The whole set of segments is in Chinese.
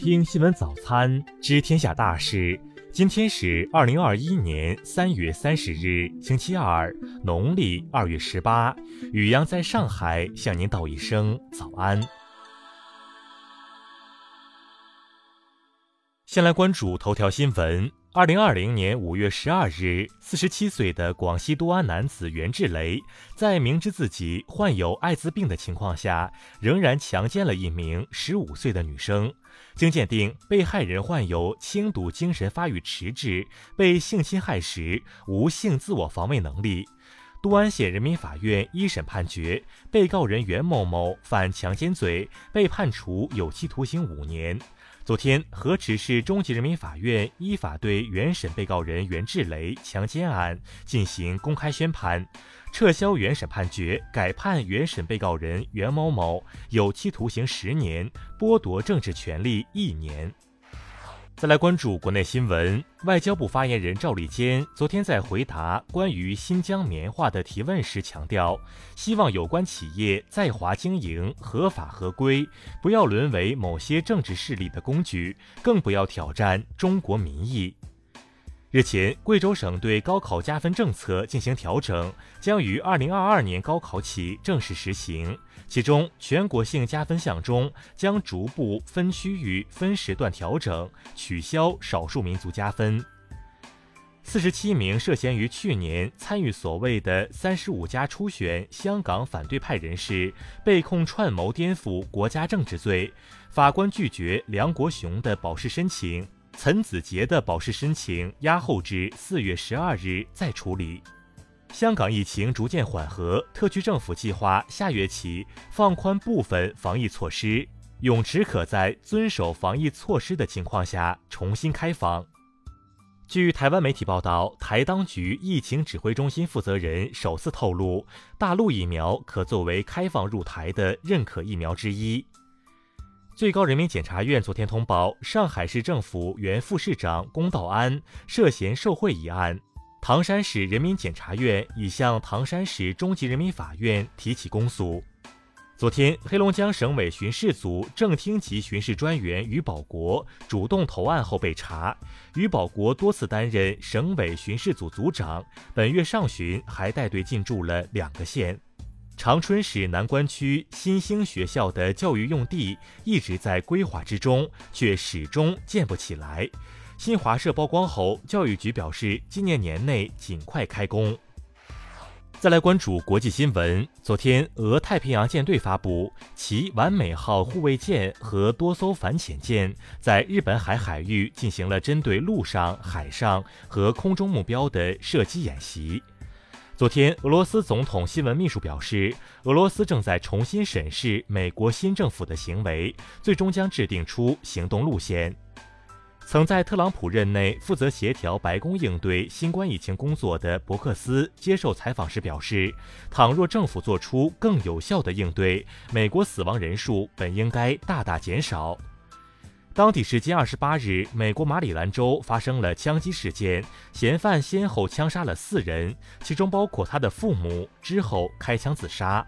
听新闻早餐，知天下大事。今天是二零二一年三月三十日，星期二，农历二月十八。雨阳在上海向您道一声早安。先来关注头条新闻。二零二零年五月十二日，四十七岁的广西都安男子袁志雷，在明知自己患有艾滋病的情况下，仍然强奸了一名十五岁的女生。经鉴定，被害人患有轻度精神发育迟滞，被性侵害时无性自我防卫能力。都安县人民法院一审判决，被告人袁某某犯强奸罪，被判处有期徒刑五年。昨天，河池市中级人民法院依法对原审被告人袁志雷强奸案进行公开宣判，撤销原审判决，改判原审被告人袁某某有期徒刑十年，剥夺政治权利一年。再来关注国内新闻，外交部发言人赵立坚昨天在回答关于新疆棉花的提问时强调，希望有关企业在华经营合法合规，不要沦为某些政治势力的工具，更不要挑战中国民意。日前，贵州省对高考加分政策进行调整，将于二零二二年高考起正式实行。其中，全国性加分项中将逐步分区域、分时段调整，取消少数民族加分。四十七名涉嫌于去年参与所谓的“三十五加”初选香港反对派人士，被控串谋颠覆国家政治罪。法官拒绝梁国雄的保释申请。岑子杰的保释申请押后至四月十二日再处理。香港疫情逐渐缓和，特区政府计划下月起放宽部分防疫措施，泳池可在遵守防疫措施的情况下重新开放。据台湾媒体报道，台当局疫情指挥中心负责人首次透露，大陆疫苗可作为开放入台的认可疫苗之一。最高人民检察院昨天通报，上海市政府原副市长龚道安涉嫌受贿一案，唐山市人民检察院已向唐山市中级人民法院提起公诉。昨天，黑龙江省委巡视组正厅级巡视专员于保国主动投案后被查。于保国多次担任省委巡视组组长，本月上旬还带队进驻了两个县。长春市南关区新兴学校的教育用地一直在规划之中，却始终建不起来。新华社曝光后，教育局表示今年年内尽快开工。再来关注国际新闻，昨天，俄太平洋舰队发布其完美号护卫舰和多艘反潜舰在日本海海域进行了针对陆上、海上和空中目标的射击演习。昨天，俄罗斯总统新闻秘书表示，俄罗斯正在重新审视美国新政府的行为，最终将制定出行动路线。曾在特朗普任内负责协调白宫应对新冠疫情工作的伯克斯接受采访时表示，倘若政府做出更有效的应对，美国死亡人数本应该大大减少。当地时间二十八日，美国马里兰州发生了枪击事件，嫌犯先后枪杀了四人，其中包括他的父母，之后开枪自杀。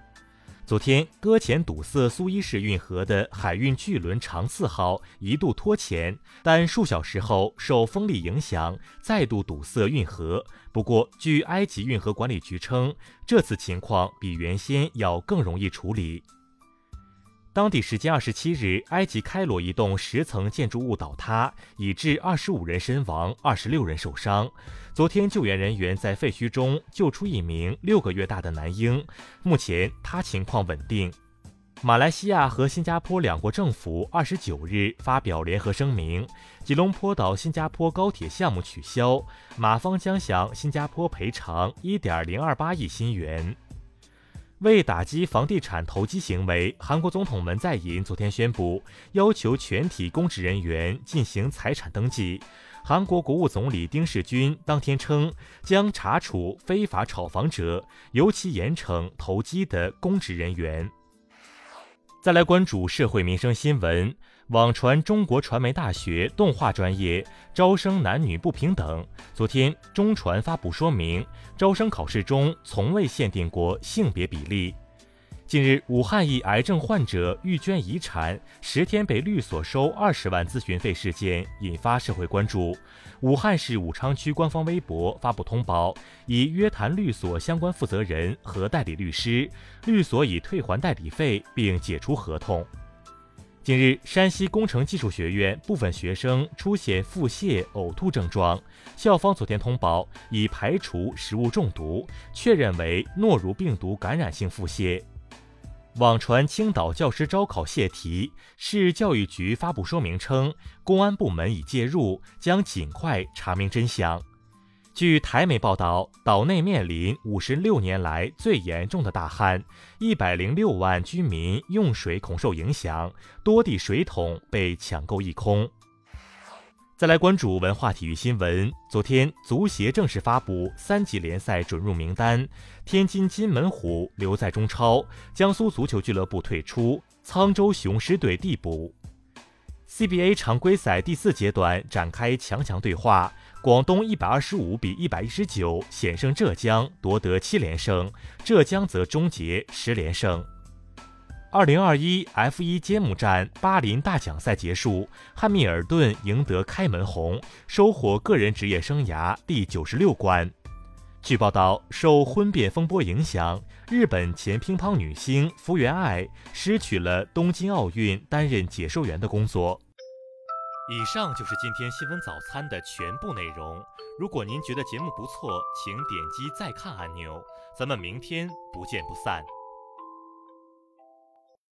昨天，搁浅堵塞苏伊士运河的海运巨轮“长赐号”一度脱潜，但数小时后受风力影响再度堵塞运河。不过，据埃及运河管理局称，这次情况比原先要更容易处理。当地时间二十七日，埃及开罗一栋十层建筑物倒塌，已致二十五人身亡，二十六人受伤。昨天，救援人员在废墟中救出一名六个月大的男婴，目前他情况稳定。马来西亚和新加坡两国政府二十九日发表联合声明，吉隆坡岛新加坡高铁项目取消，马方将向新加坡赔偿一点零二八亿新元。为打击房地产投机行为，韩国总统文在寅昨天宣布，要求全体公职人员进行财产登记。韩国国务总理丁世军当天称，将查处非法炒房者，尤其严惩投机的公职人员。再来关注社会民生新闻。网传中国传媒大学动画专业招生男女不平等。昨天，中传发布说明，招生考试中从未限定过性别比例。近日，武汉一癌症患者欲捐遗产，十天被律所收二十万咨询费事件引发社会关注。武汉市武昌区官方微博发布通报，已约谈律所相关负责人和代理律师，律所已退还代理费并解除合同。近日，山西工程技术学院部分学生出现腹泻、呕吐症状，校方昨天通报已排除食物中毒，确认为诺如病毒感染性腹泻。网传青岛教师招考泄题，市教育局发布说明称，公安部门已介入，将尽快查明真相。据台媒报道，岛内面临五十六年来最严重的大旱，一百零六万居民用水恐受影响，多地水桶被抢购一空。再来关注文化体育新闻。昨天，足协正式发布三级联赛准入名单，天津津门虎留在中超，江苏足球俱乐部退出，沧州雄狮队递补。CBA 常规赛第四阶段展开强强对话，广东一百二十五比一百一十九险胜浙江，夺得七连胜，浙江则终结十连胜。二零二一 F 一揭幕战巴林大奖赛结束，汉密尔顿赢得开门红，收获个人职业生涯第九十六冠。据报道，受婚变风波影响，日本前乒乓女星福原爱失去了东京奥运担任解说员的工作。以上就是今天新闻早餐的全部内容。如果您觉得节目不错，请点击再看按钮。咱们明天不见不散。